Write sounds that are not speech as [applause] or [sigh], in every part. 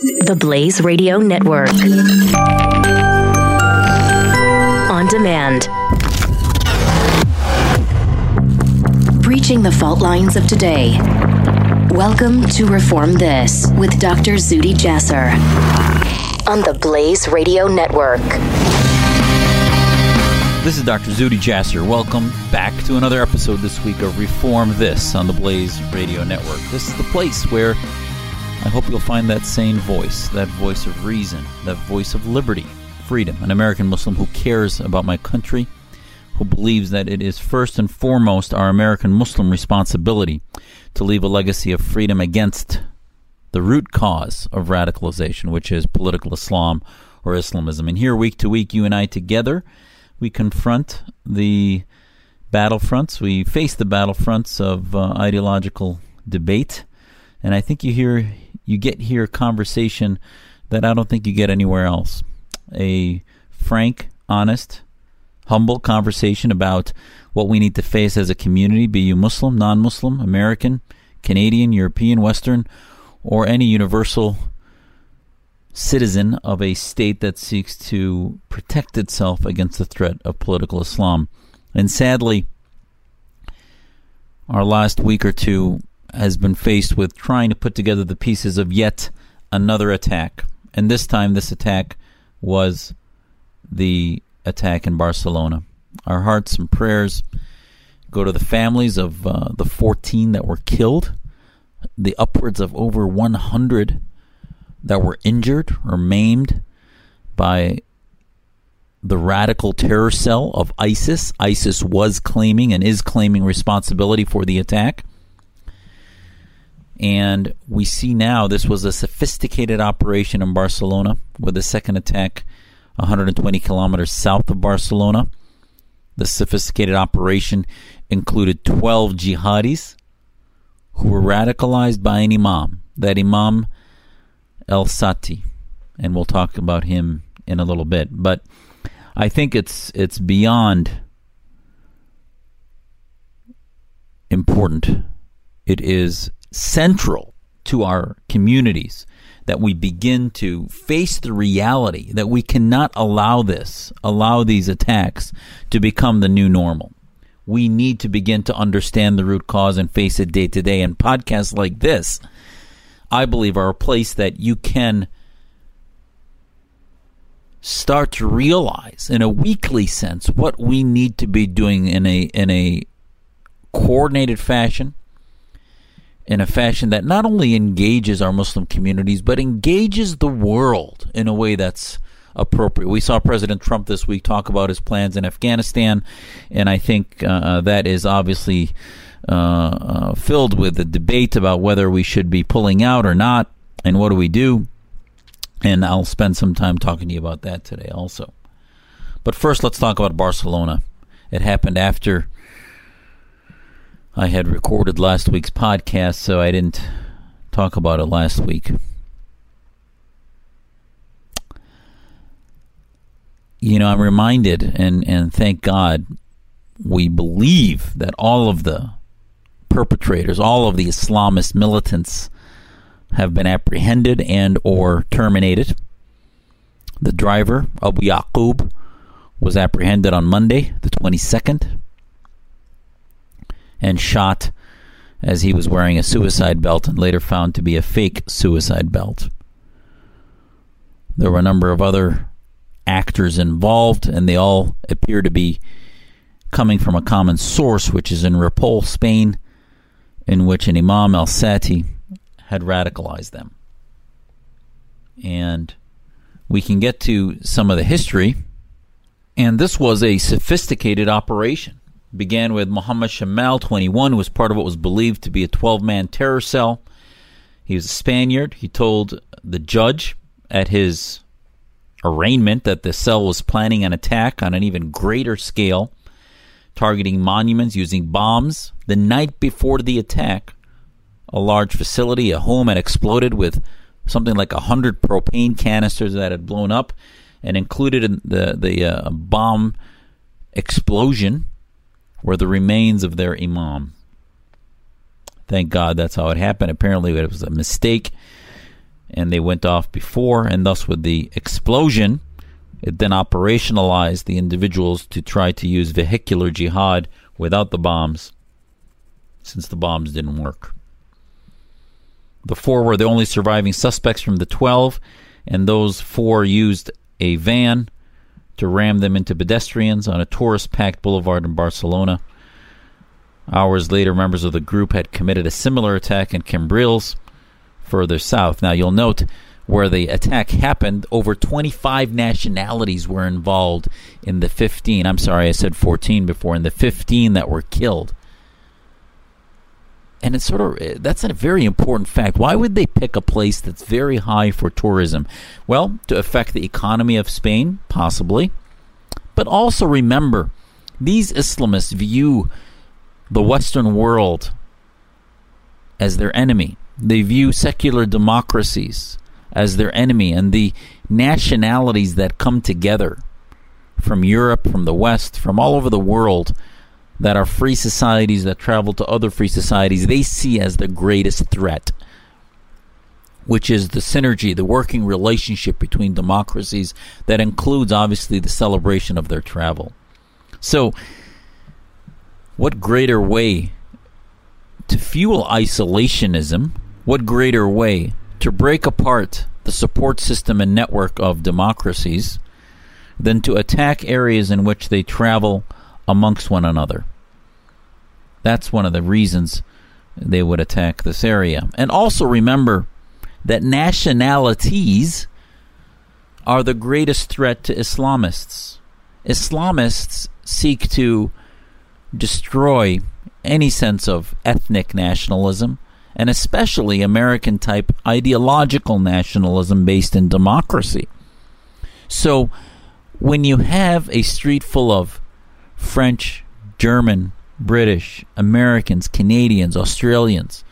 The Blaze Radio Network. On demand. Breaching the fault lines of today. Welcome to Reform This with Dr. Zuhdi Jasser on the Blaze Radio Network. This is Dr. Zuhdi Jasser. Welcome back to another episode this week of Reform This on the Blaze Radio Network. This is the place where I hope you'll find that sane voice, that voice of reason, that voice of liberty, freedom, an American Muslim who cares about my country, who believes that it is first and foremost our American Muslim responsibility to leave a legacy of freedom against the root cause of radicalization, which is political Islam or Islamism. And here, week to week, you and I together we confront the battlefronts. We face the battlefronts of uh, ideological debate, and I think you hear you get here conversation that I don't think you get anywhere else. A frank, honest, humble conversation about what we need to face as a community, be you Muslim, non-Muslim, American, Canadian, European, Western, or any universal citizen of a state that seeks to protect itself against the threat of political Islam. And sadly, our last week or two has been faced with trying to put together the pieces of yet another attack. And this time, this attack was the attack in Barcelona. Our hearts and prayers go to the families of uh, the 14 that were killed, the upwards of over 100 that were injured or maimed by the radical terror cell of ISIS. ISIS was claiming and is claiming responsibility for the attack. And we see now this was a sophisticated operation in Barcelona with the second attack 120 kilometers south of Barcelona. The sophisticated operation included 12 jihadis who were radicalized by an imam. That imam El Sati, and we'll talk about him in a little bit. But I think it's it's beyond important. It is central to our communities that we begin to face the reality that we cannot allow this, allow these attacks to become the new normal. We need to begin to understand the root cause and face it day to day. And podcasts like this I believe, are a place that you can start to realize in a weekly sense what we need to be doing in a in a coordinated fashion in a fashion that not only engages our Muslim communities but engages the world in a way that's appropriate. We saw President Trump this week talk about his plans in Afghanistan, and I think uh, that is obviously uh, uh, filled with a debate about whether we should be pulling out or not, and what do we do. And I'll spend some time talking to you about that today also. But first, let's talk about Barcelona. It happened after I had recorded last week's podcast, so I didn't talk about it last week. You know, I'm reminded, and, and thank God, we believe that all of the perpetrators, all of the Islamist militants, have been apprehended and or terminated. The driver, Abu Yaqub, was apprehended on Monday, the 22nd, and shot as he was wearing a suicide belt and later found to be a fake suicide belt. There were a number of other actors involved, and they all appear to be coming from a common source, which is in Ripoll, Spain, in which an Imam al Sati had radicalized them. And we can get to some of the history. And this was a sophisticated operation. Began with Muhammad Shamal, 21, who was part of what was believed to be a 12 man terror cell. He was a Spaniard. He told the judge at his arraignment that the cell was planning an attack on an even greater scale targeting monuments using bombs. The night before the attack, a large facility, a home, had exploded with something like a hundred propane canisters that had blown up, and included in the the uh, bomb explosion were the remains of their imam. Thank God that's how it happened. Apparently, it was a mistake, and they went off before, and thus with the explosion, it then operationalized the individuals to try to use vehicular jihad without the bombs, since the bombs didn't work. The four were the only surviving suspects from the 12, and those four used a van to ram them into pedestrians on a tourist packed boulevard in Barcelona. Hours later, members of the group had committed a similar attack in Cambrils, further south. Now, you'll note where the attack happened, over 25 nationalities were involved in the 15. I'm sorry, I said 14 before, in the 15 that were killed. And it's sort of eh, that's a very important fact. Why would they pick a place that's very high for tourism? Well, to affect the economy of Spain, possibly. But also remember, these Islamists view the Western world as their enemy. They view secular democracies as their enemy and the nationalities that come together from Europe, from the West, from all over the world that are free societies that travel to other free societies, they see as the greatest threat, which is the synergy, the working relationship between democracies that includes obviously the celebration of their travel. So, what greater way to fuel isolationism? What greater way to break apart the support system and network of democracies than to attack areas in which they travel amongst one another? That's one of the reasons they would attack this area. And also remember that nationalities are the greatest threat to Islamists. Islamists seek to destroy any sense of ethnic nationalism, and especially American type ideological nationalism based in democracy. So, when you have a street full of French, German, British, Americans, Canadians, Australians,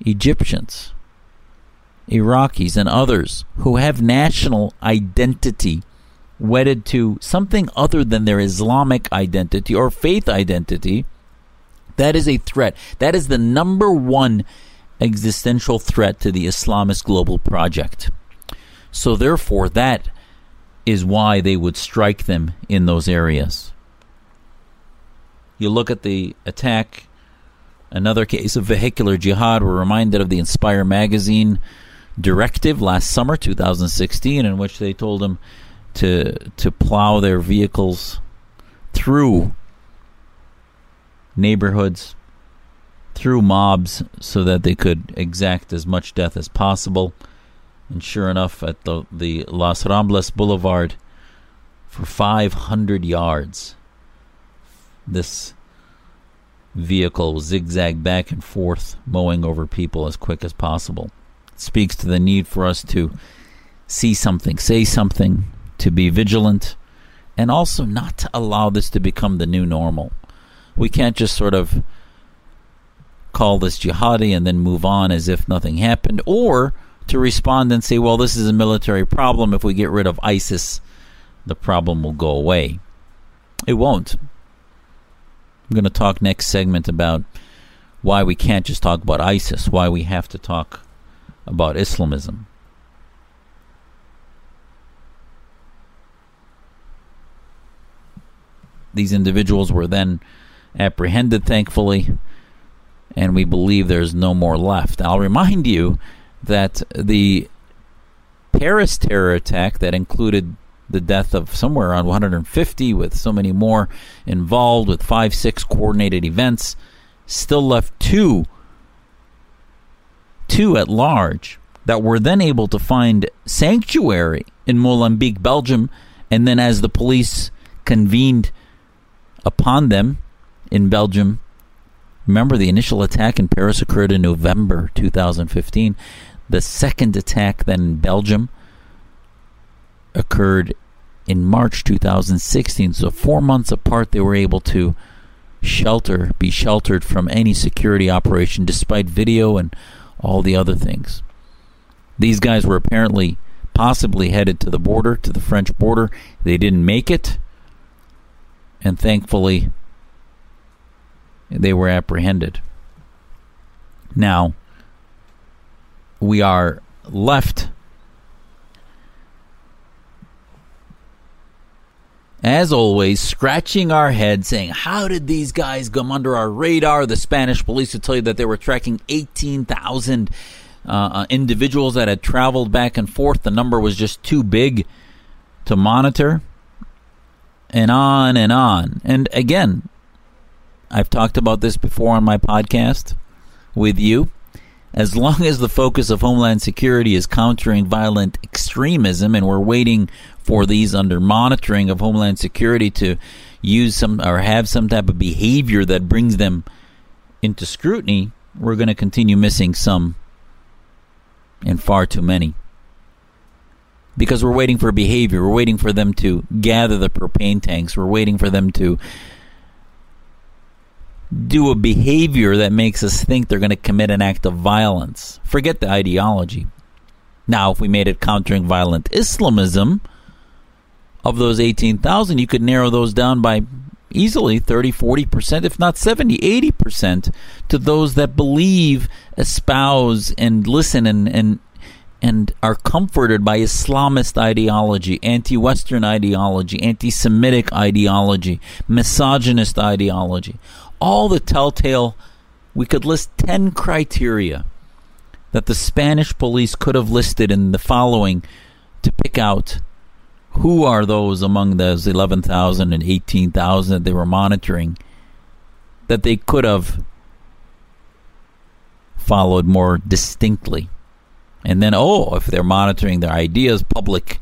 Egyptians, Iraqis, and others who have national identity wedded to something other than their Islamic identity or faith identity, that is a threat. That is the number one existential threat to the Islamist global project. So, therefore, that is why they would strike them in those areas. You look at the attack, another case of vehicular jihad. We're reminded of the Inspire magazine directive last summer, 2016, in which they told them to to plow their vehicles through neighborhoods, through mobs, so that they could exact as much death as possible. And sure enough, at the, the Las Ramblas Boulevard, for 500 yards, this vehicle zigzag back and forth, mowing over people as quick as possible. It speaks to the need for us to see something, say something, to be vigilant, and also not to allow this to become the new normal. We can't just sort of call this jihadi and then move on as if nothing happened, or to respond and say, well, this is a military problem. If we get rid of ISIS, the problem will go away. It won't. I'm going to talk next segment about why we can't just talk about ISIS, why we have to talk about Islamism. These individuals were then apprehended, thankfully, and we believe there's no more left. I'll remind you that the Paris terror attack that included the death of somewhere around 150, with so many more involved, with five, six coordinated events, still left two, two at large that were then able to find sanctuary in Molenbeek, Belgium, and then as the police convened upon them in Belgium. Remember, the initial attack in Paris occurred in November 2015. The second attack then in Belgium occurred in March 2016. So, four months apart, they were able to shelter, be sheltered from any security operation despite video and all the other things. These guys were apparently possibly headed to the border, to the French border. They didn't make it, and thankfully, they were apprehended. Now, we are left as always, scratching our heads, saying, How did these guys come under our radar? The Spanish police would tell you that they were tracking 18,000 uh, uh, individuals that had traveled back and forth. The number was just too big to monitor. And on and on. And again, I've talked about this before on my podcast with you. As long as the focus of Homeland Security is countering violent extremism, and we're waiting for these under monitoring of Homeland Security to use some or have some type of behavior that brings them into scrutiny, we're going to continue missing some and far too many. Because we're waiting for behavior, we're waiting for them to gather the propane tanks, we're waiting for them to do a behavior that makes us think they're going to commit an act of violence. Forget the ideology. Now, if we made it countering violent Islamism, of those 18,000, you could narrow those down by easily 30, 40%, if not 70, 80% to those that believe, espouse, and listen and, and, and are comforted by Islamist ideology, anti Western ideology, anti Semitic ideology, misogynist ideology. All the telltale, we could list 10 criteria that the Spanish police could have listed in the following to pick out who are those among those 11,000 and 18,000 that they were monitoring that they could have followed more distinctly. And then, oh, if they're monitoring their ideas, public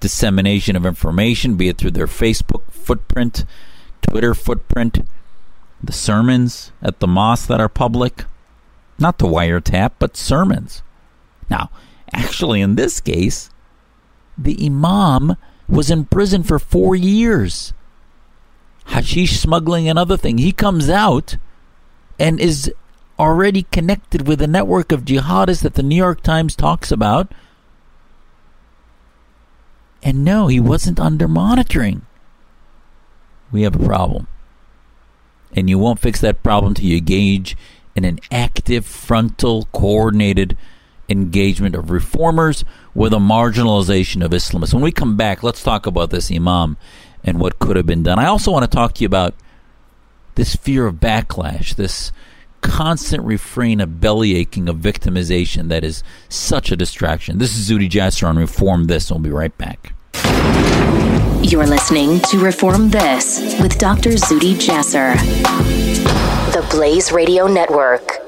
dissemination of information, be it through their Facebook footprint, Twitter footprint, the sermons at the mosque that are public, not the wiretap, but sermons. Now, actually, in this case, the Imam was in prison for four years. Hashish smuggling and other things. He comes out and is already connected with a network of jihadists that the New York Times talks about. And no, he wasn't under monitoring. We have a problem. And you won't fix that problem till you engage in an active, frontal, coordinated engagement of reformers with a marginalization of Islamists. When we come back, let's talk about this imam and what could have been done. I also want to talk to you about this fear of backlash, this constant refrain of belly aching of victimization that is such a distraction. This is Zuhdi Jasser on Reform This, we'll be right back. You're listening to Reform This with Dr. Zuhdi Jasser, the Blaze Radio Network.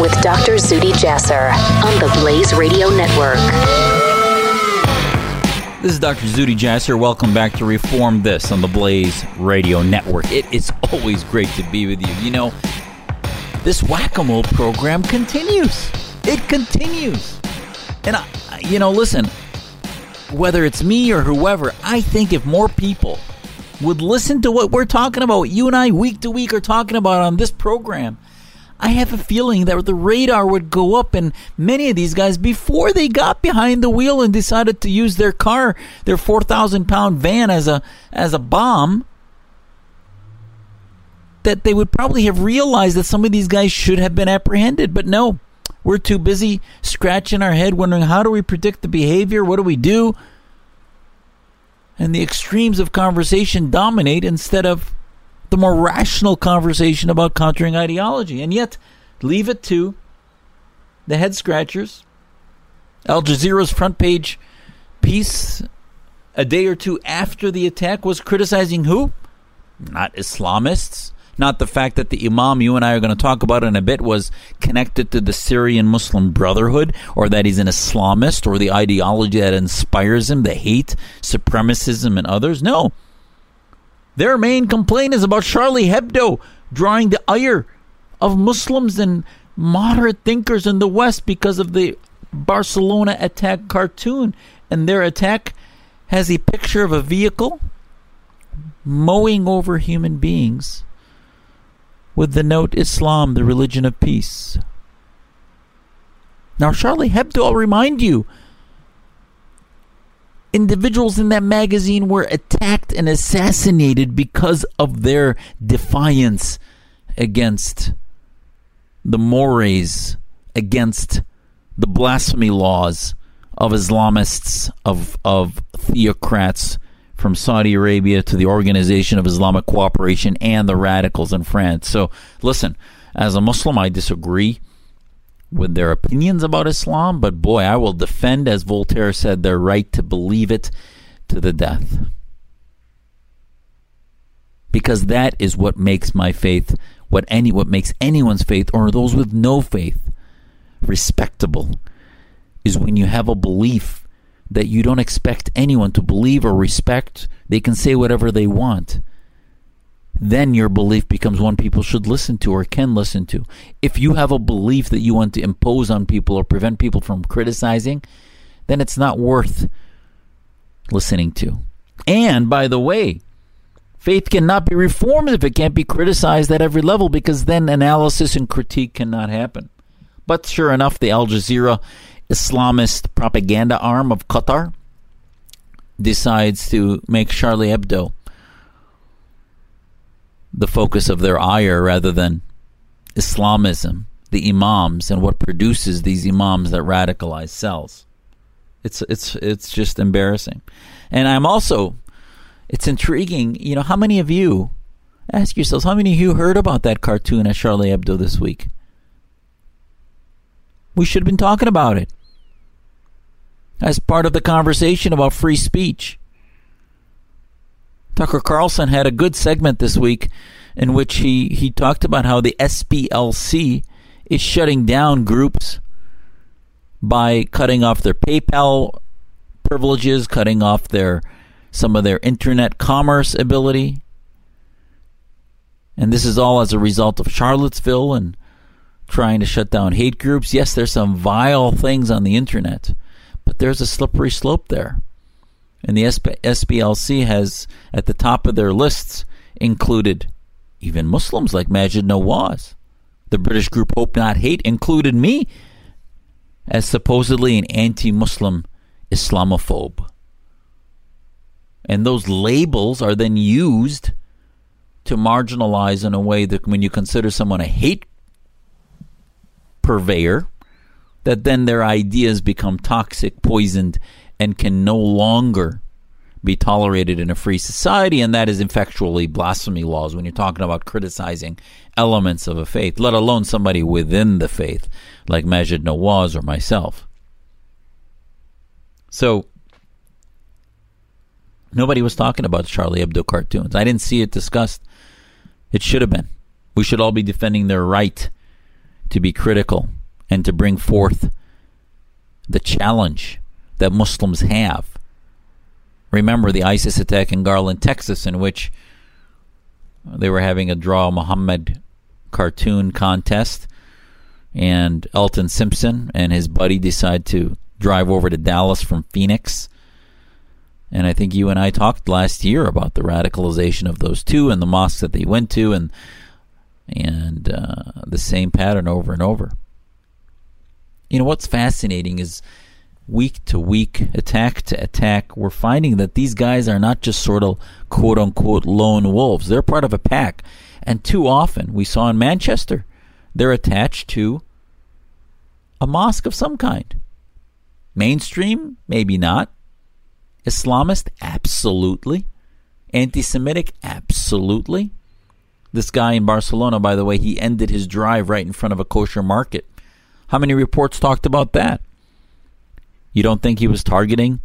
With Dr. Zuhdi Jasser on the Blaze Radio Network. This is Dr. Zuhdi Jasser. Welcome back to Reform This on the Blaze Radio Network. It is always great to be with you. You know, this whack a mole program continues. It continues. And, I, you know, listen, whether it's me or whoever, I think if more people would listen to what we're talking about, what you and I week to week are talking about on this program, I have a feeling that the radar would go up, and many of these guys, before they got behind the wheel and decided to use their car, their four thousand pound van as a as a bomb, that they would probably have realized that some of these guys should have been apprehended. But no, we're too busy scratching our head, wondering how do we predict the behavior? What do we do? And the extremes of conversation dominate instead of the more rational conversation about countering ideology. And yet, leave it to the head scratchers. Al Jazeera's front page piece a day or two after the attack was criticizing who? Not Islamists, not the fact that the Imam you and I are going to talk about in a bit was connected to the Syrian Muslim Brotherhood, or that he's an Islamist, or the ideology that inspires him, the hate, supremacism, and others. No. Their main complaint is about Charlie Hebdo drawing the ire of Muslims and moderate thinkers in the West because of the Barcelona attack cartoon. And their attack has a picture of a vehicle mowing over human beings with the note Islam, the religion of peace. Now, Charlie Hebdo, I'll remind you, individuals in that magazine were attacked and assassinated because of their defiance against the mores, against the blasphemy laws of Islamists, of, of theocrats from Saudi Arabia to the Organization of Islamic Cooperation and the radicals in France. So, listen, as a Muslim, I disagree with their opinions about Islam, but boy, I will defend, as Voltaire said, their right to believe it to the death. Because that is what makes my faith, what any what makes anyone's faith or those with no faith respectable is when you have a belief that you don't expect anyone to believe or respect. They can say whatever they want. Then your belief becomes one people should listen to or can listen to. If you have a belief that you want to impose on people or prevent people from criticizing, then it's not worth listening to. And by the way, faith cannot be reformed if it can't be criticized at every level because then analysis and critique cannot happen. But sure enough, the Al Jazeera Islamist propaganda arm of Qatar decides to make Charlie Hebdo the focus of their ire rather than Islamism, the imams, and what produces these imams that radicalize cells. It's it's it's just embarrassing, and I'm also it's intriguing. You know, how many of you ask yourselves how many of you heard about that cartoon at Charlie Hebdo this week? We should have been talking about it as part of the conversation about free speech. Tucker Carlson had a good segment this week in which he, he talked about how the SPLC is shutting down groups by cutting off their PayPal privileges, cutting off their some of their internet commerce ability. And this is all as a result of Charlottesville and trying to shut down hate groups. Yes, there's some vile things on the internet, but there's a slippery slope there. And the SPLC has, at the top of their lists, included even Muslims like Maajid Nawaz. The British group Hope Not Hate included me as supposedly an anti Muslim Islamophobe. And those labels are then used to marginalize in a way that when you consider someone a hate purveyor that then their ideas become toxic, poisoned, and can no longer be tolerated in a free society, and that is effectually blasphemy laws when you're talking about criticizing elements of a faith, let alone somebody within the faith, like Maajid Nawaz or myself. So, nobody was talking about Charlie Hebdo cartoons. I didn't see it discussed. It should have been. We should all be defending their right to be critical and to bring forth the challenge that Muslims have. Remember the ISIS attack in Garland, Texas, in which they were having a Draw Muhammad cartoon contest, and Elton Simpson and his buddy decide to drive over to Dallas from Phoenix. And I think you and I talked last year about the radicalization of those two and the mosques that they went to, and and uh, the same pattern over and over. You know what's fascinating is week to week, attack to attack, we're finding that these guys are not just sort of quote unquote lone wolves. They're part of a pack. And too often, we saw in Manchester, they're attached to a mosque of some kind. Mainstream? Maybe not. Islamist? Absolutely. Anti Semitic? Absolutely. This guy in Barcelona, by the way, he ended his drive right in front of a kosher market. How many reports talked about that? You don't think he was targeting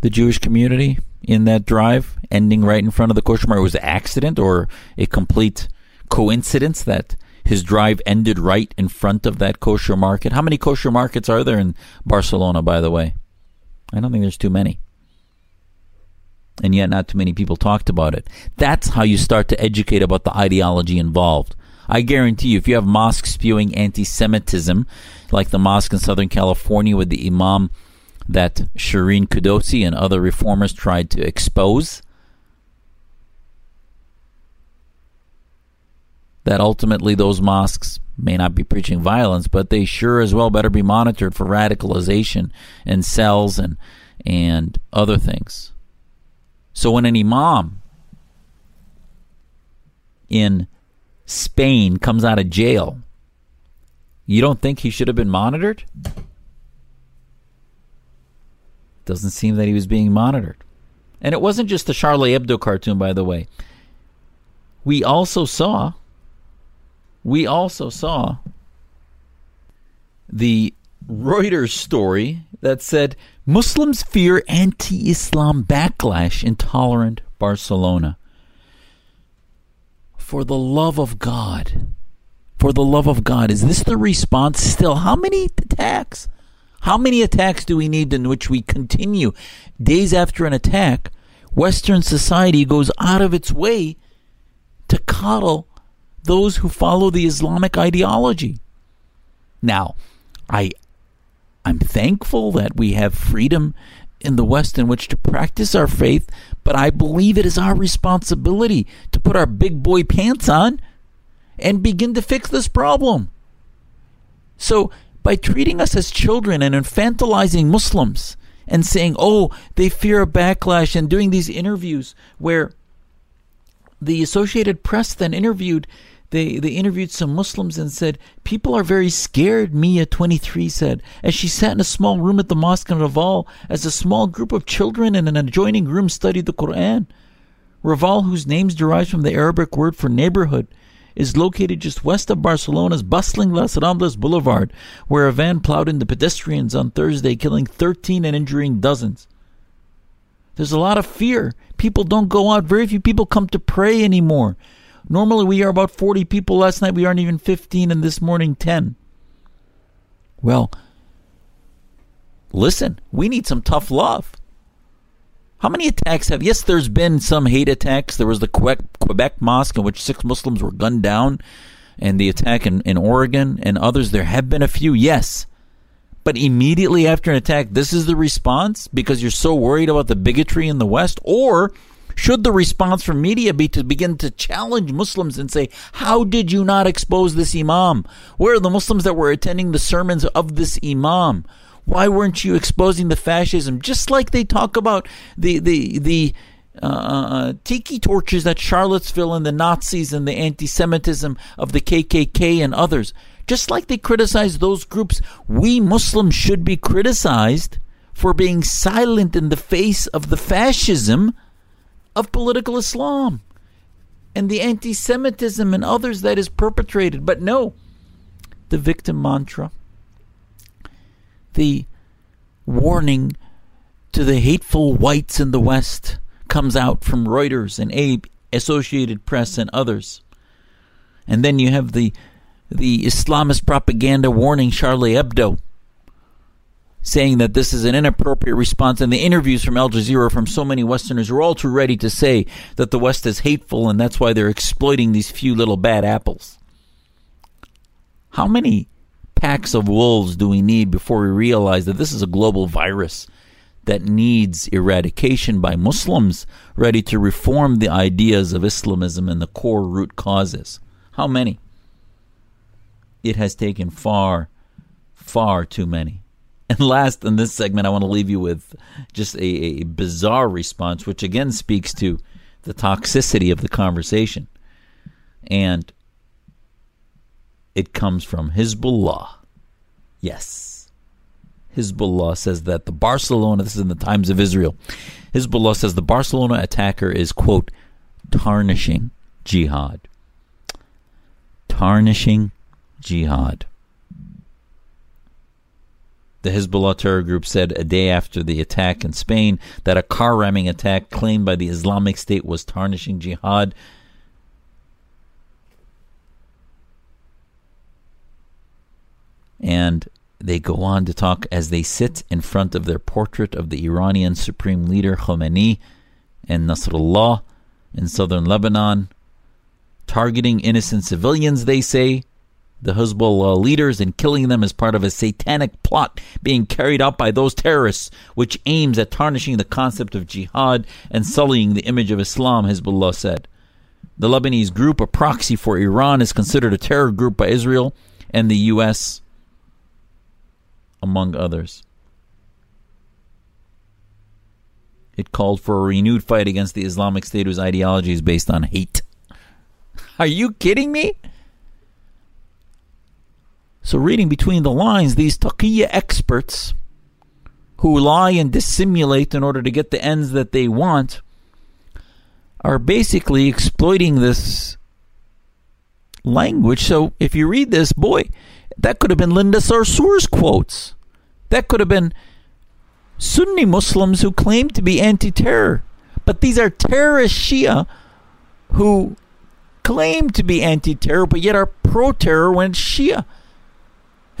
the Jewish community in that drive, ending right in front of the kosher market? Was an accident or a complete coincidence that his drive ended right in front of that kosher market? How many kosher markets are there in Barcelona, by the way? I don't think there's too many. And yet, not too many people talked about it. That's how you start to educate about the ideology involved. I guarantee you, if you have mosques spewing anti Semitism, like the mosque in Southern California with the imam that Shireen Qudosi and other reformers tried to expose, that ultimately those mosques may not be preaching violence, but they sure as well better be monitored for radicalization and cells and and other things. So when an imam in Spain comes out of jail, you don't think he should have been monitored? Doesn't seem that he was being monitored. And it wasn't just the Charlie Hebdo cartoon, by the way. We also saw we also saw the Reuters story that said Muslims fear anti Islam backlash in tolerant Barcelona. For the love of God. For the love of God. Is this the response still? How many attacks? How many attacks do we need in which we continue days after an attack? Western society goes out of its way to coddle those who follow the Islamic ideology. Now, I I'm thankful that we have freedom in the West in which to practice our faith, but I believe it is our responsibility to put our big boy pants on and begin to fix this problem. So, by treating us as children and infantilizing Muslims and saying, oh, they fear a backlash, and doing these interviews where the Associated Press then interviewed they they interviewed some Muslims and said people are very scared. Mia, 23, said as she sat in a small room at the mosque in Raval as a small group of children in an adjoining room studied the Quran. Raval, whose name derives from the Arabic word for neighborhood, is located just west of Barcelona's bustling Las Ramblas Boulevard, where a van plowed into pedestrians on Thursday, killing 13 and injuring dozens. There's a lot of fear. People don't go out. Very few people come to pray anymore. Normally we are about 40 people. Last night we aren't even 15, and this morning 10. Well, listen, we need some tough love. How many attacks have? Yes, there's been some hate attacks. There was the Quebec, mosque in which six Muslims were gunned down, and the attack in, in Oregon and others. There have been a few, yes. But immediately after an attack, this is the response because you're so worried about the bigotry in the West? Or should the response from media be to begin to challenge Muslims and say, How did you not expose this Imam? Where are the Muslims that were attending the sermons of this Imam? Why weren't you exposing the fascism? Just like they talk about the, the, the, uh, uh tiki torches at Charlottesville and the Nazis and the anti Semitism of the KKK and others. Just like they criticize those groups, we Muslims should be criticized for being silent in the face of the fascism of political Islam and the anti Semitism and others that is perpetrated. But no, the victim mantra, the warning to the hateful whites in the West comes out from Reuters and Abe, Associated Press and others. And then you have the the Islamist propaganda warning Charlie Hebdo saying that this is an inappropriate response. And the interviews from Al Jazeera from so many Westerners are all too ready to say that the West is hateful and that's why they're exploiting these few little bad apples. How many packs of wolves do we need before we realize that this is a global virus that needs eradication by Muslims ready to reform the ideas of Islamism and the core root causes? How many? It has taken far, far too many. [laughs] And last in this segment, I want to leave you with just a, a bizarre response, which again speaks to the toxicity of the conversation. And it comes from Hezbollah. Yes. Hezbollah says that the Barcelona, this is in the Times of Israel, Hezbollah says the Barcelona attacker is, quote, tarnishing jihad. Tarnishing jihad. The Hezbollah terror group said a day after the attack in Spain that a car ramming attack claimed by the Islamic State was tarnishing jihad. And they go on to talk as they sit in front of their portrait of the Iranian supreme leader Khomeini and Nasrallah in southern Lebanon, targeting innocent civilians, they say, the Hezbollah leaders, and killing them as part of a satanic plot being carried out by those terrorists, which aims at tarnishing the concept of jihad and sullying the image of Islam, Hezbollah said. The Lebanese group, a proxy for Iran, is considered a terror group by Israel and the U.S among others. It called for a renewed fight against the Islamic State whose ideology is based on hate. [laughs] Are you kidding me? So, reading between the lines, these taqiyya experts who lie and dissimulate in order to get the ends that they want are basically exploiting this language. So, if you read this, boy, that could have been Linda Sarsour's quotes. That could have been Sunni Muslims who claim to be anti terror. But these are terrorist Shia who claim to be anti terror, but yet are pro terror when Shia.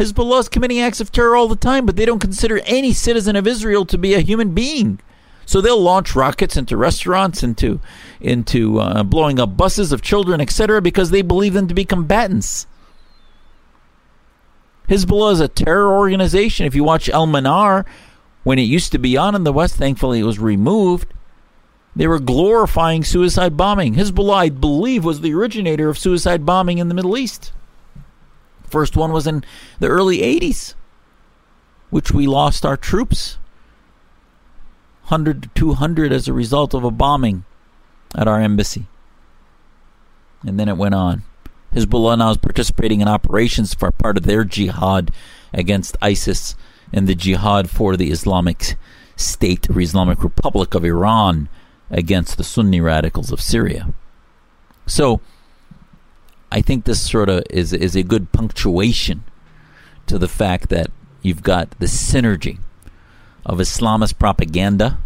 Hezbollah is committing acts of terror all the time, but they don't consider any citizen of Israel to be a human being. So they'll launch rockets into restaurants, into into uh, blowing up buses of children, etc., because they believe them to be combatants. Hezbollah is a terror organization. If you watch El Manar, when it used to be on in the West, thankfully it was removed. They were glorifying suicide bombing. Hezbollah, I believe, was the originator of suicide bombing in the Middle East. First one was in the early 80s, which we lost our troops 100 to 200 as a result of a bombing at our embassy. And then it went on. Hezbollah now is participating in operations for part of their jihad against ISIS and the jihad for the Islamic State or Islamic Republic of Iran against the Sunni radicals of Syria. So, I think this sort of is is a good punctuation to the fact that you've got the synergy of Islamist propaganda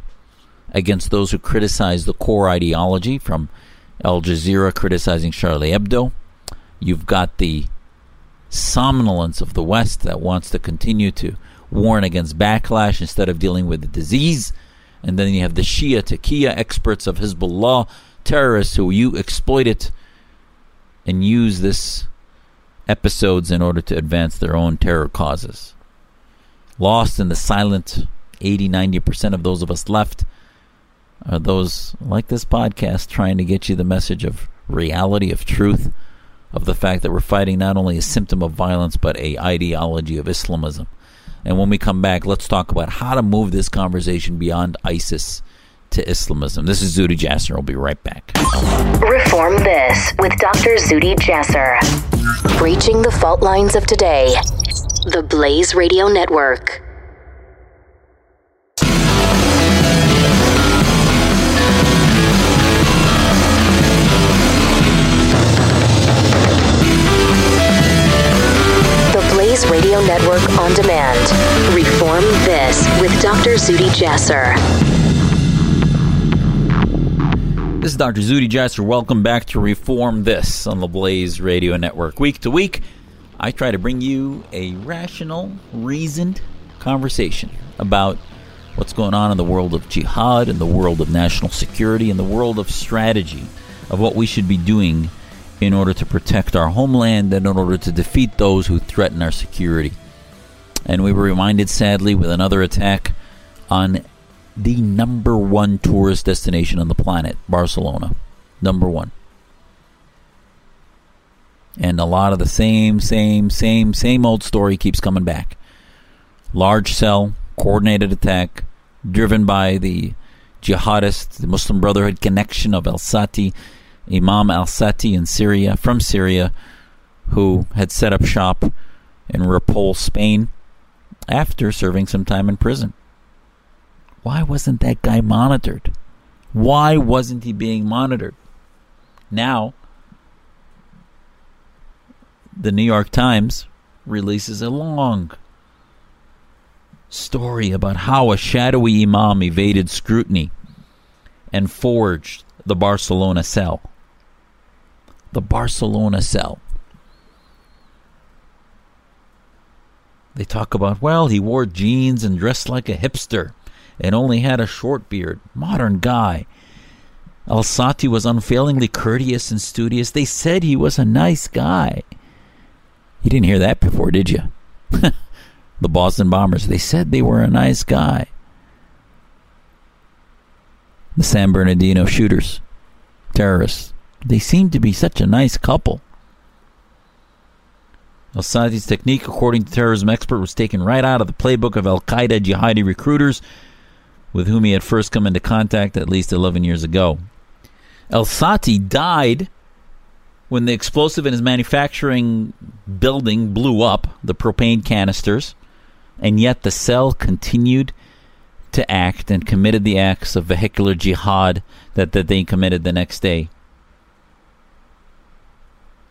against those who criticize the core ideology, from Al Jazeera criticizing Charlie Hebdo You've got the somnolence of the West that wants to continue to warn against backlash instead of dealing with the disease. And then you have the Shia Taqiyya experts of Hezbollah, terrorists who you exploit it and use this episodes in order to advance their own terror causes. Lost in the silent 80 90% of those of us left are those like this podcast trying to get you the message of reality, of truth of the fact that we're fighting not only a symptom of violence but a ideology of Islamism. And when we come back, let's talk about how to move this conversation beyond ISIS to Islamism. This is Zuhdi Jasser. I'll be right back. Reform This with Dr. Zuhdi Jasser. Breaching the fault lines of today. The Blaze Radio Network. The Blaze Radio Network on demand. Reform This with Dr. Zuhdi Jasser. This is Dr. Zuhdi Jasser. Welcome back to Reform This on the Blaze Radio Network. Week to week, I try to bring you a rational, reasoned conversation about what's going on in the world of jihad, in the world of national security, in the world of strategy, of what we should be doing in order to protect our homeland and in order to defeat those who threaten our security. And we were reminded, sadly, with another attack on the number one tourist destination on the planet, Barcelona. Number one. And a lot of the same, same, same, same old story keeps coming back. Large cell, coordinated attack, driven by the jihadist, the Muslim Brotherhood connection of Al Sati Imam al Sati in Syria, from Syria, who had set up shop in Ripoll, Spain, after serving some time in prison. Why wasn't that guy monitored? Why wasn't he being monitored? Now, the New York Times releases a long story about how a shadowy imam evaded scrutiny and forged the Barcelona cell. The Barcelona cell. They talk about, well, he wore jeans and dressed like a hipster and only had a short beard. Modern guy. Al-Sati was unfailingly courteous and studious. They said he was a nice guy. You didn't hear that before, did you? [laughs] the Boston Bombers. They said they were a nice guy. The San Bernardino shooters, terrorists. They seemed to be such a nice couple. Al Sati's technique, according to terrorism expert, was taken right out of the playbook of Al Qaeda jihadi recruiters with whom he had first come into contact at least 11 years ago. El Sati died when the explosive in his manufacturing building blew up, the propane canisters, and yet the cell continued to act and committed the acts of vehicular jihad that, that they committed the next day.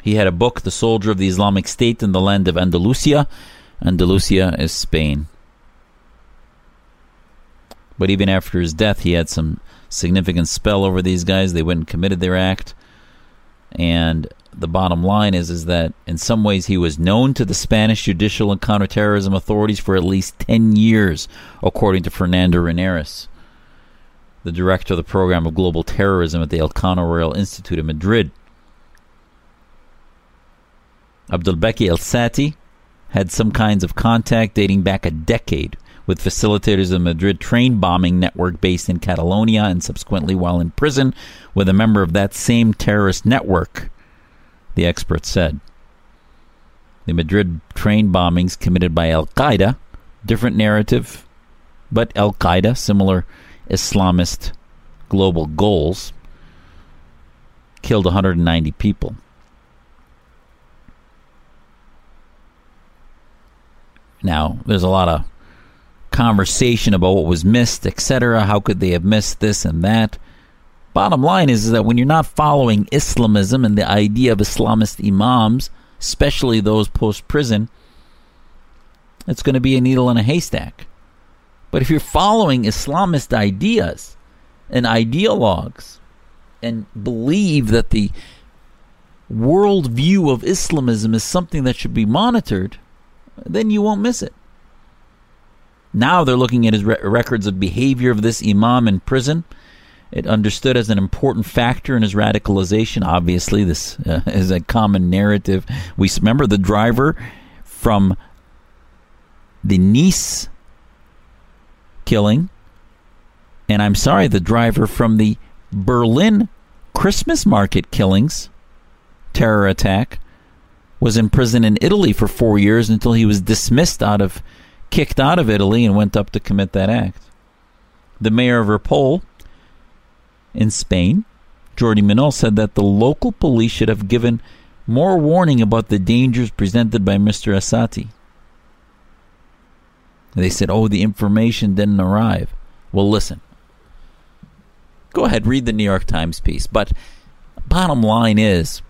He had a book, The Soldier of the Islamic State in the Land of Andalusia. Andalusia is Spain. But even after his death, he had some significant spell over these guys. They went and committed their act. And the bottom line is is that in some ways he was known to the Spanish judicial and counterterrorism authorities for at least 10 years, according to Fernando Reinares, the director of the program of global terrorism at the Elcano Royal Institute in Madrid. Abdelbeki El Sati had some kinds of contact dating back a decade with facilitators of the Madrid train bombing network based in Catalonia and subsequently while in prison with a member of that same terrorist network, the expert said. The Madrid train bombings committed by Al Qaeda, different narrative, but Al Qaeda, similar Islamist global goals, killed 190 people. Now, there's a lot of conversation about what was missed, etc. How could they have missed this and that? Bottom line is, is that when you're not following Islamism and the idea of Islamist imams, especially those post prison, it's going to be a needle in a haystack. But if you're following Islamist ideas and ideologues and believe that the worldview of Islamism is something that should be monitored, then you won't miss it. Now they're looking at his re- records of behavior of this imam in prison. It understood as an important factor in his radicalization. Obviously, this uh, [laughs] is a common narrative. We remember the driver from the Nice killing, and I'm sorry, the driver from the Berlin Christmas market killings, terror attack, was in prison in Italy for four years until he was dismissed out of kicked out of Italy and went up to commit that act. The mayor of Ripoll in Spain, Jordi Munell, said that the local police should have given more warning about the dangers presented by Mr. Asati. They said, oh, the information didn't arrive. Well, listen. Go ahead, read the New York Times piece. But bottom line is,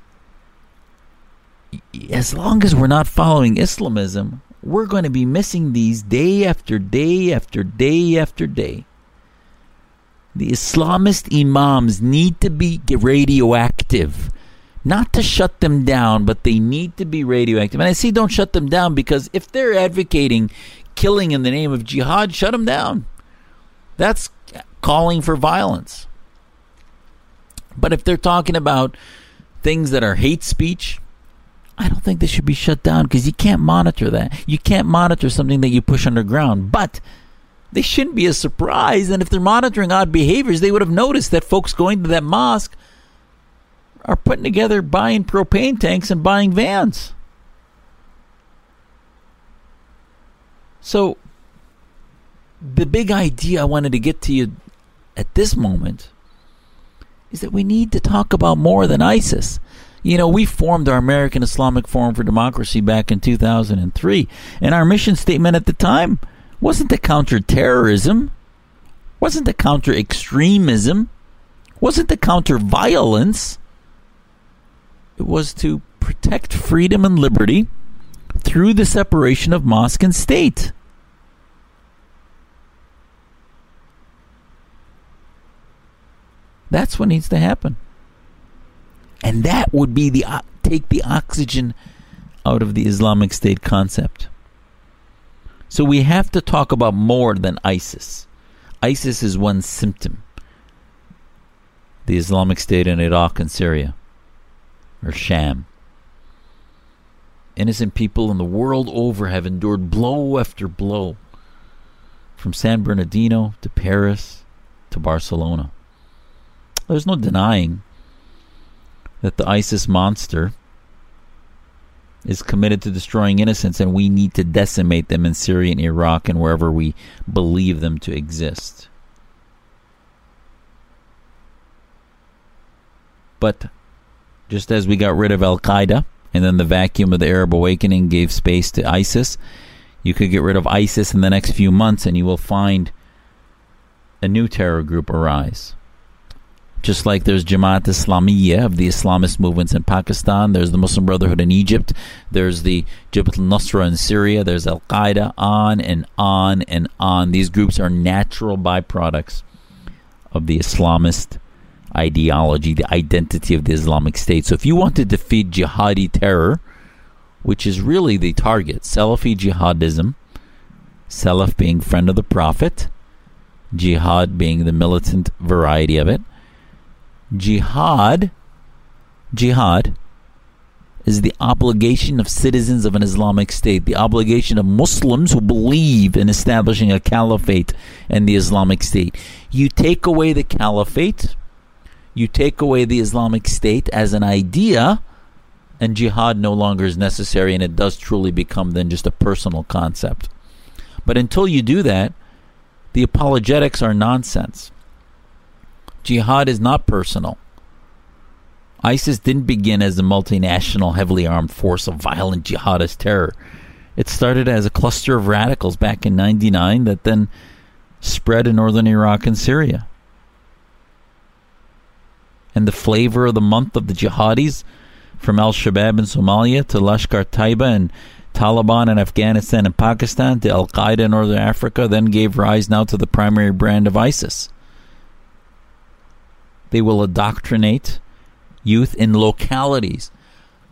as long as we're not following Islamism, we're going to be missing these day after day after day after day. The Islamist imams need to be radioactive. Not to shut them down, but they need to be radioactive. And I say don't shut them down because if they're advocating killing in the name of jihad, shut them down. That's calling for violence. But if they're talking about things that are hate speech, I don't think they should be shut down because you can't monitor that. You can't monitor something that you push underground. But they shouldn't be a surprise. And if they're monitoring odd behaviors, they would have noticed that folks going to that mosque are putting together buying propane tanks and buying vans. So, the big idea I wanted to get to you at this moment is that we need to talk about more than ISIS. You know, we formed our American Islamic Forum for Democracy back in 2003, and our mission statement at the time wasn't to counter terrorism, wasn't to counter extremism, wasn't to counter violence. It was to protect freedom and liberty through the separation of mosque and state. That's what needs to happen. And that would be the uh, take the oxygen out of the Islamic State concept. So we have to talk about more than ISIS. ISIS is one symptom. The Islamic State in Iraq and Syria, or Sham. Innocent people in the world over have endured blow after blow, from San Bernardino to Paris to Barcelona. There's no denying that the ISIS monster is committed to destroying innocents, and we need to decimate them in Syria and Iraq and wherever we believe them to exist. But just as we got rid of Al Qaeda, and then the vacuum of the Arab awakening gave space to ISIS, you could get rid of ISIS in the next few months, and you will find a new terror group arise. Just like there's Jamaat Islamiyah of the Islamist movements in Pakistan, there's the Muslim Brotherhood in Egypt, there's the Jabhat al-Nusra in Syria, there's Al Qaeda, on and on and on. These groups are natural byproducts of the Islamist ideology, the identity of the Islamic State. So if you want to defeat jihadi terror, which is really the target, Salafi jihadism, Salaf being friend of the Prophet, jihad being the militant variety of it, Jihad, jihad is the obligation of citizens of an Islamic state, the obligation of Muslims who believe in establishing a caliphate and the Islamic state. You take away the caliphate, you take away the Islamic state as an idea, and jihad no longer is necessary, and it does truly become then just a personal concept. But until you do that, the apologetics are nonsense. Jihad is not personal. ISIS didn't begin as a multinational, heavily armed force of violent jihadist terror. It started as a cluster of radicals back in 99 that then spread in northern Iraq and Syria. And the flavor of the month of the jihadis, from Al Shabaab in Somalia to Lashkar Taiba and Taliban in Afghanistan and Pakistan to Al Qaeda in Northern Africa, then gave rise now to the primary brand of ISIS. They will indoctrinate youth in localities.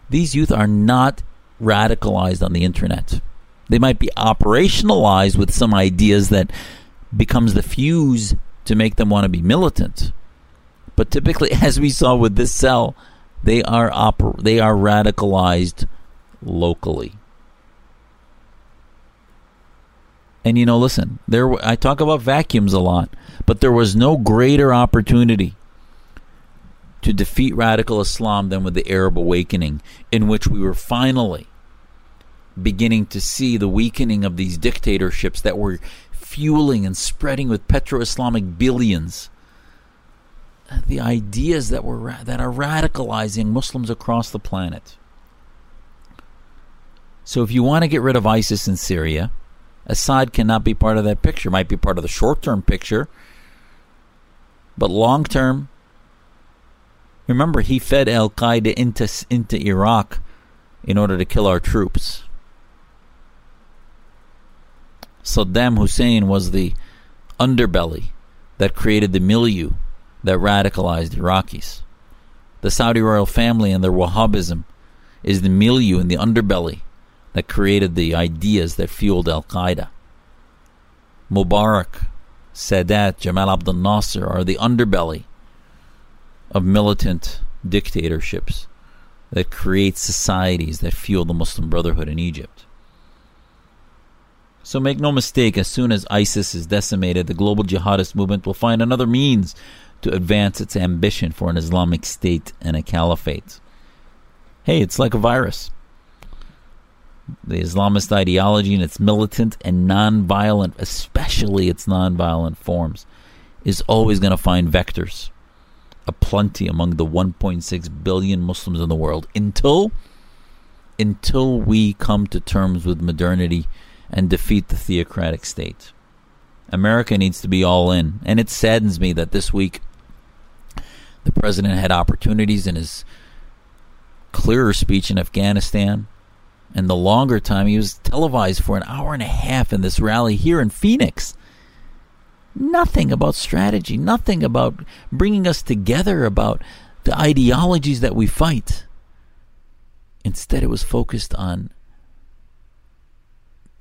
These youth are not radicalized on the internet. They might be operationalized with some ideas that becomes the fuse to make them want to be militant. But typically, [laughs] as we saw with this cell, they are oper- they are radicalized locally. And you know, listen, there I talk about vacuums a lot, but there was no greater opportunity to defeat radical Islam than with the Arab awakening, in which we were finally beginning to see the weakening of these dictatorships that were fueling and spreading with petro Islamic billions. Uh, the ideas that were that are radicalizing Muslims across the planet. So, if you want to get rid of ISIS in Syria, Assad cannot be part of that picture. Might be part of the short-term picture, but long-term, Remember, he fed Al Qaeda into into Iraq in order to kill our troops. Saddam Hussein was the underbelly that created the milieu that radicalized Iraqis. The Saudi royal family and their Wahhabism is the milieu and the underbelly that created the ideas that fueled Al Qaeda. Mubarak, Sadat, Jamal Abdel Nasser are the underbelly of militant dictatorships that create societies that fuel the Muslim Brotherhood in Egypt. So make no mistake, as soon as ISIS is decimated, the global jihadist movement will find another means to advance its ambition for an Islamic state and a caliphate. Hey, it's like a virus. The Islamist ideology in its militant and non-violent, especially its non-violent forms, is always going to find vectors aplenty among the 1.6 billion Muslims in the world until until we come to terms with modernity and defeat the theocratic state. America needs to be all in, and it saddens me that this week the president had opportunities in his clearer speech in Afghanistan and the longer time he was televised for an hour and a half in this rally here in Phoenix. Nothing about strategy, nothing about bringing us together, about the ideologies that we fight. Instead, it was focused on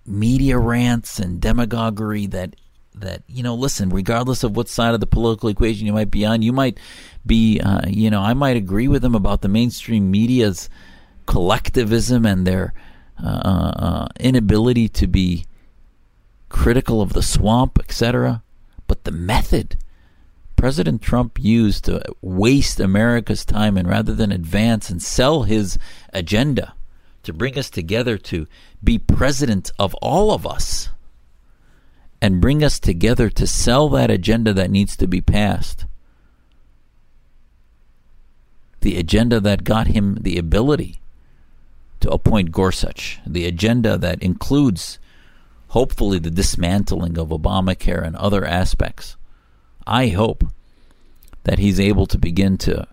media rants and demagoguery that that you know listen regardless of what side of the political equation you might be on you might be uh, you know i might agree with them about the mainstream media's collectivism and their uh, uh, uh inability to be critical of the swamp etc but the method president trump used to waste america's time and rather than advance and sell his agenda to bring us together to be president of all of us and bring us together to sell that agenda that needs to be passed. The agenda that got him the ability to appoint Gorsuch, the agenda that includes, hopefully, the dismantling of Obamacare and other aspects. I hope that he's able to begin to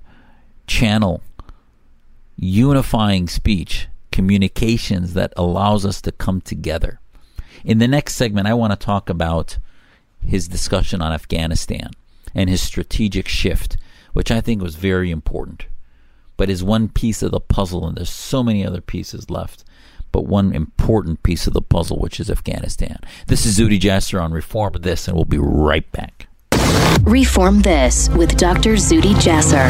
channel unifying speech, communications that allows us to come together. In the next segment, I want to talk about his discussion on Afghanistan and his strategic shift, which I think was very important, but is one piece of the puzzle, and there's so many other pieces left. But one important piece of the puzzle, which is Afghanistan. This is Zuhdi Jasser on Reform This, and we'll be right back. Reform This with Dr. Zuhdi Jasser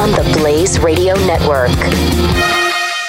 on the Blaze Radio Network.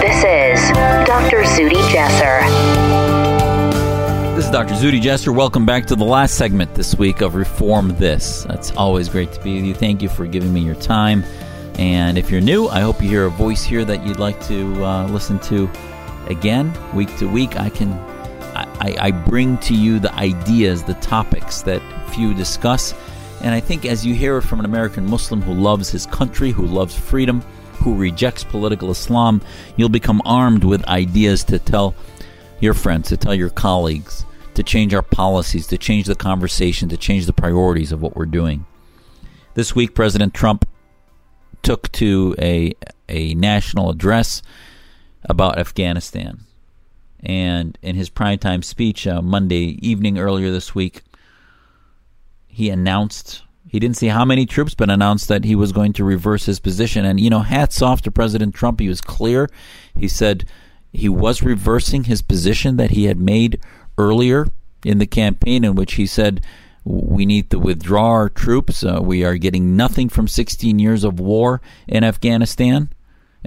This is Dr. Zuhdi Jasser. This is Dr. Zuhdi Jasser. Welcome back to the last segment this week of Reform This. That's always great to be with you. Thank you for giving me your time. And if you're new, I hope you hear a voice here that you'd like to uh, listen to again, week to week. I can I, I bring to you the ideas, the topics that few discuss. And I think as you hear it from an American Muslim who loves his country, who loves freedom, who rejects political Islam, you'll become armed with ideas to tell your friends, to tell your colleagues, to change our policies, to change the conversation, to change the priorities of what we're doing. This week, President Trump took to a, a national address about Afghanistan. And in his primetime speech uh, Monday evening earlier this week, he announced he didn't say how many troops, but announced that he was going to reverse his position. And you know, hats off to President Trump. He was clear. He said he was reversing his position that he had made earlier in the campaign, in which he said we need to withdraw our troops. Uh, we are getting nothing from 16 years of war in Afghanistan.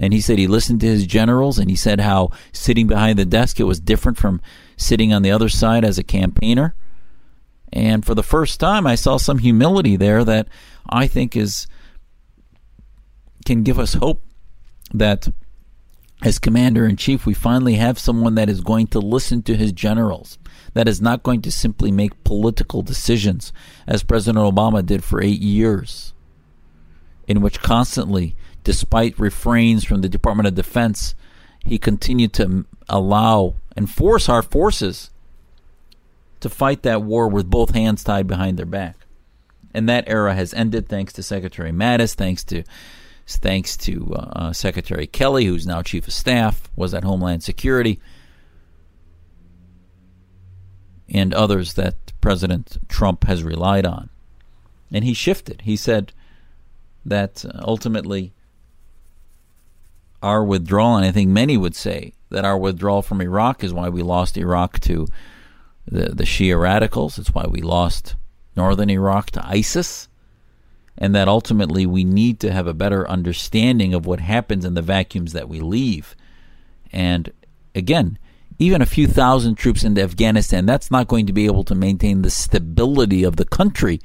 And he said he listened to his generals and he said how sitting behind the desk it was different from sitting on the other side as a campaigner. And for the first time I saw some humility there that I think is can give us hope that as commander in chief we finally have someone that is going to listen to his generals that is not going to simply make political decisions as President Obama did for 8 years in which constantly despite refrains from the Department of Defense, he continued to allow and force our forces to fight that war with both hands tied behind their back. And that era has ended thanks to Secretary Mattis, thanks to thanks to uh, uh, Secretary Kelly, who's now Chief of Staff, was at Homeland Security, and others that President Trump has relied on. And he shifted. He said that ultimately our withdrawal, and I think many would say that our withdrawal from Iraq is why we lost Iraq to the, the Shia radicals. It's why we lost northern Iraq to ISIS. And that ultimately we need to have a better understanding of what happens in the vacuums that we leave. And again, even a few thousand troops into Afghanistan, that's not going to be able to maintain the stability of the country.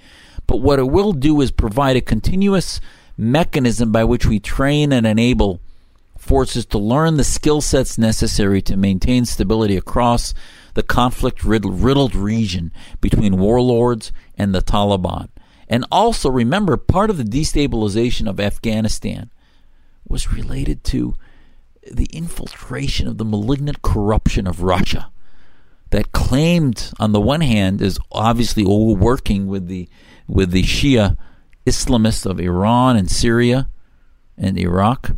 But what it will do is provide a continuous mechanism by which we train and enable forces to learn the skill sets necessary to maintain stability across the conflict riddled region between warlords and the Taliban. And also remember, part of the destabilization of Afghanistan was related to the infiltration of the malignant corruption of Russia that claimed, on the one hand, is obviously working with the with the Shia Islamists of Iran and Syria and Iraq,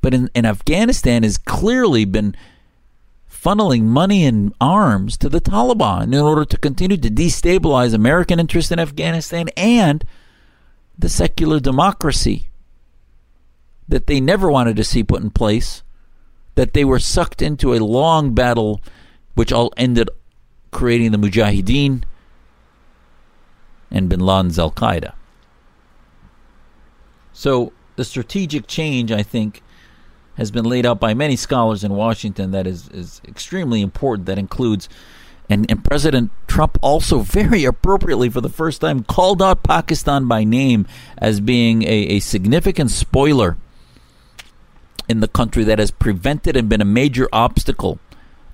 but in, in Afghanistan has clearly been funneling money and arms to the Taliban in order to continue to destabilize American interest in Afghanistan and the secular democracy that they never wanted to see put in place, that they were sucked into a long battle, which all ended creating the Mujahideen and bin Laden's Al Qaeda. So the strategic change, I think, has been laid out by many scholars in Washington that is, is extremely important. That includes, and, and President Trump also very appropriately for the first time called out Pakistan by name as being a, a significant spoiler in the country that has prevented and been a major obstacle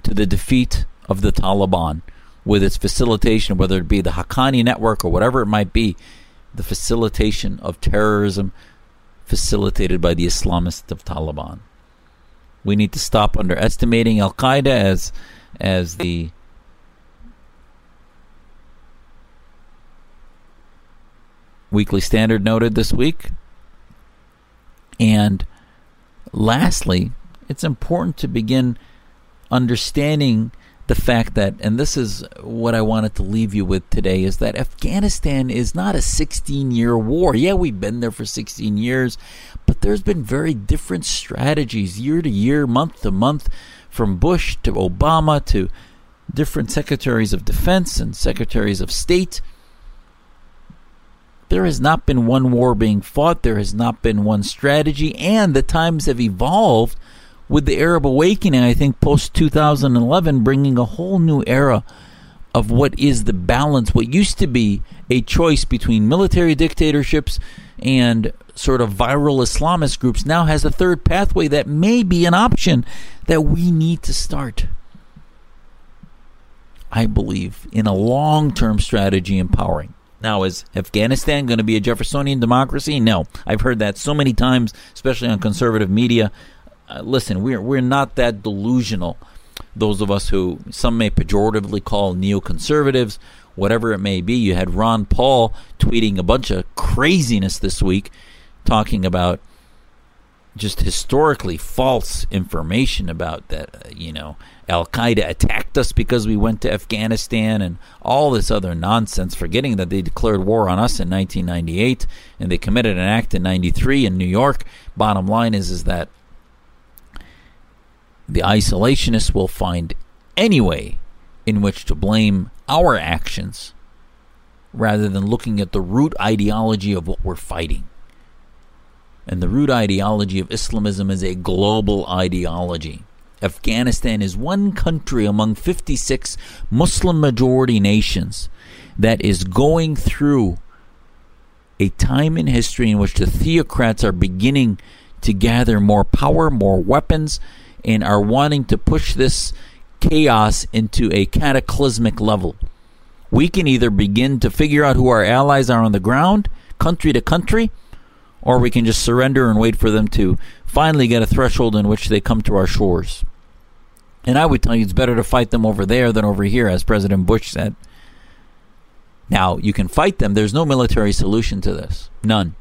to the defeat of the Taliban with its facilitation, whether it be the Haqqani network or whatever it might be, the facilitation of terrorism facilitated by the Islamists of Taliban. We need to stop underestimating Al Qaeda as as the Weekly Standard noted this week. And lastly, it's important to begin understanding the fact that, and this is what I wanted to leave you with today, is that Afghanistan is not a 16 year war. Yeah, we've been there for 16 years, but there's been very different strategies year to year, month to month, from Bush to Obama to different secretaries of defense and secretaries of state. There has not been one war being fought, there has not been one strategy, and the times have evolved with the Arab awakening, I think post 2011, bringing a whole new era of what is the balance, what used to be a choice between military dictatorships and sort of viral Islamist groups, now has a third pathway that may be an option that we need to start. I believe in a long term strategy empowering. Now, is Afghanistan going to be a Jeffersonian democracy? No. I've heard that so many times, especially on conservative media uh, listen, we're we're not that delusional. Those of us who some may pejoratively call neoconservatives, whatever it may be. You had Ron Paul tweeting a bunch of craziness this week, talking about just historically false information about that. Uh, you know, Al Qaeda attacked us because we went to Afghanistan and all this other nonsense, forgetting that they declared war on us in 1998 and they committed an act in 93 in New York. Bottom line is, is that the isolationists will find any way in which to blame our actions rather than looking at the root ideology of what we're fighting. And the root ideology of Islamism is a global ideology. Afghanistan is one country among 56 Muslim majority nations that is going through a time in history in which the theocrats are beginning to gather more power, more weapons, and are wanting to push this chaos into a cataclysmic level. We can either begin to figure out who our allies are on the ground, country to country, or we can just surrender and wait for them to finally get a threshold in which they come to our shores. And I would tell you it's better to fight them over there than over here, as President Bush said. Now, you can fight them. There's no military solution to this. None.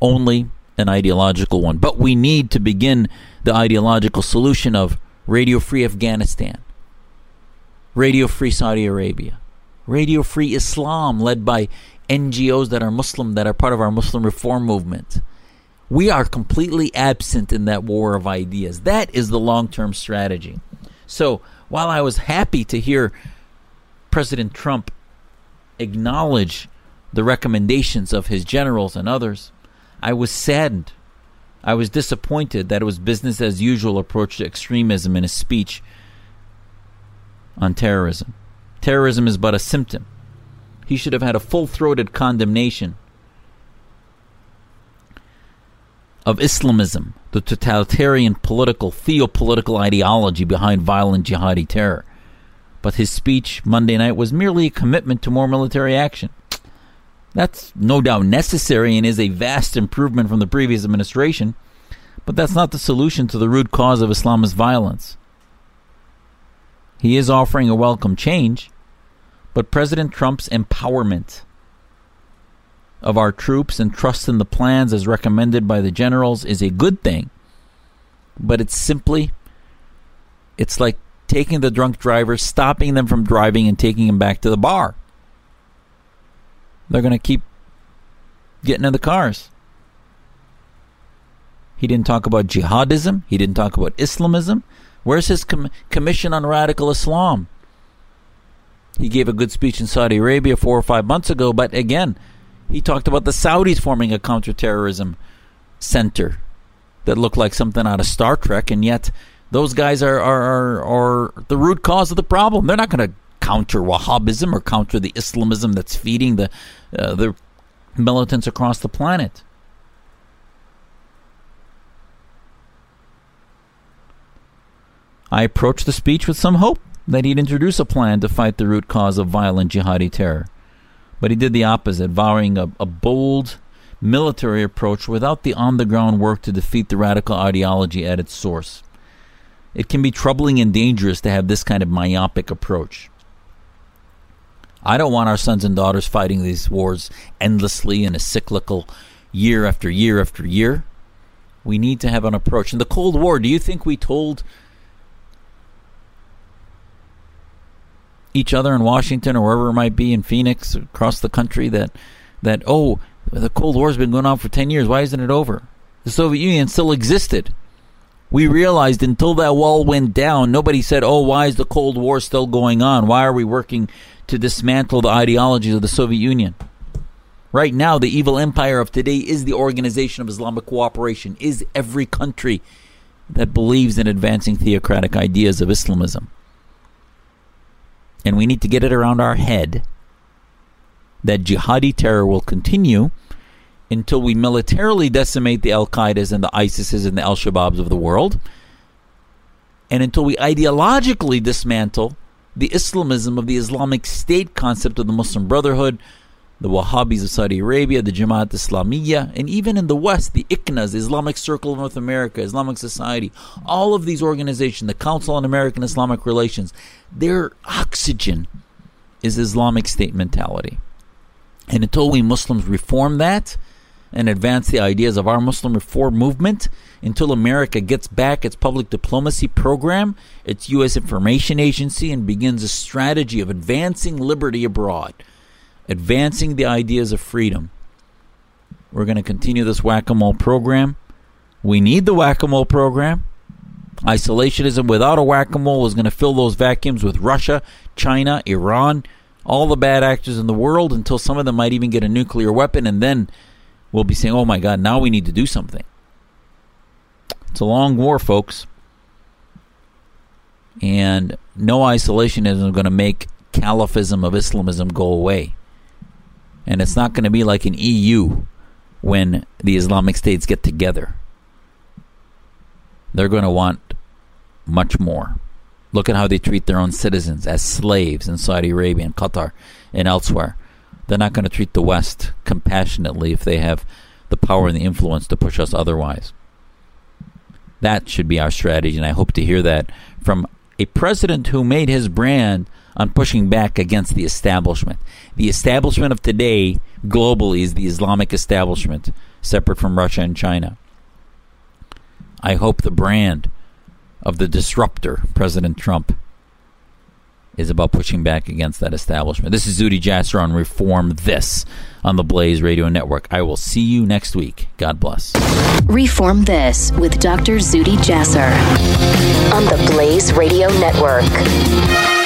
Only an ideological one. But we need to begin the ideological solution of Radio Free Afghanistan, Radio Free Saudi Arabia, Radio Free Islam, led by NGOs that are Muslim, that are part of our Muslim reform movement. We are completely absent in that war of ideas. That is the long term strategy. So while I was happy to hear President Trump acknowledge the recommendations of his generals and others, I was saddened. I was disappointed that it was business as usual approach to extremism in his speech on terrorism. Terrorism is but a symptom. He should have had a full throated condemnation of Islamism, the totalitarian political, theopolitical ideology behind violent jihadi terror. But his speech Monday night was merely a commitment to more military action. That's no doubt necessary and is a vast improvement from the previous administration, but that's not the solution to the root cause of Islamist violence. He is offering a welcome change, but President Trump's empowerment of our troops and trust in the plans as recommended by the generals is a good thing. But it's simply it's like taking the drunk driver, stopping them from driving and taking them back to the bar. They're going to keep getting in the cars. He didn't talk about jihadism. He didn't talk about Islamism. Where's his com- commission on radical Islam? He gave a good speech in Saudi Arabia four or five months ago, but again, he talked about the Saudis forming a counterterrorism center that looked like something out of Star Trek, and yet those guys are are, are, are the root cause of the problem. They're not going to counter Wahhabism or counter the Islamism that's feeding the uh, the militants across the planet. I approached the speech with some hope that he'd introduce a plan to fight the root cause of violent jihadi terror. But he did the opposite, vowing a, a bold military approach without the on the ground work to defeat the radical ideology at its source. It can be troubling and dangerous to have this kind of myopic approach. I don't want our sons and daughters fighting these wars endlessly in a cyclical year after year after year. We need to have an approach. In the Cold War, do you think we told each other in Washington or wherever it might be in Phoenix, across the country, that that oh, the Cold War's been going on for ten years. Why isn't it over? The Soviet Union still existed. We realized until that wall went down, nobody said, "Oh, why is the Cold War still going on? Why are we working to dismantle the ideologies of the Soviet Union?" Right now, the evil empire of today is the Organization of Islamic Cooperation, is every country that believes in advancing theocratic ideas of Islamism. And we need to get it around our head that jihadi terror will continue until we militarily decimate the Al Qaeda's and the ISIS's and the Al Shabaabs of the world, and until we ideologically dismantle the Islamism of the Islamic State concept of the Muslim Brotherhood, the Wahhabis of Saudi Arabia, the Jamaat Islamiyya, and even in the West, the ICNAs, the Islamic Circle of North America, Islamic Society, all of these organizations, the Council on American Islamic Relations, their oxygen is Islamic State mentality. And until we Muslims reform that and advance the ideas of our Muslim reform movement, until America gets back its public diplomacy program, its U.S. information agency, and begins a strategy of advancing liberty abroad, advancing the ideas of freedom, we're going to continue this whack a mole program. We need the whack a mole program. Isolationism without a whack a mole is going to fill those vacuums with Russia, China, Iran, all the bad actors in the world until some of them might even get a nuclear weapon, and then we'll be saying, oh my God, now we need to do something. It's a long war, folks. And no isolationism is going to make caliphism of Islamism go away. And it's not going to be like an EU when the Islamic states get together. They're going to want much more. Look at how they treat their own citizens as slaves in Saudi Arabia and Qatar and elsewhere. They're not going to treat the West compassionately if they have the power and the influence to push us otherwise. That should be our strategy, and I hope to hear that from a president who made his brand on pushing back against the establishment. The establishment of today globally is the Islamic establishment, separate from Russia and China. I hope the brand of the disruptor, President Trump, is about pushing back against that establishment. This is Zuhdi Jasser on Reform This on the Blaze Radio Network. I will see you next week. God bless. Reform This with Dr. Zuhdi Jasser on the Blaze Radio Network.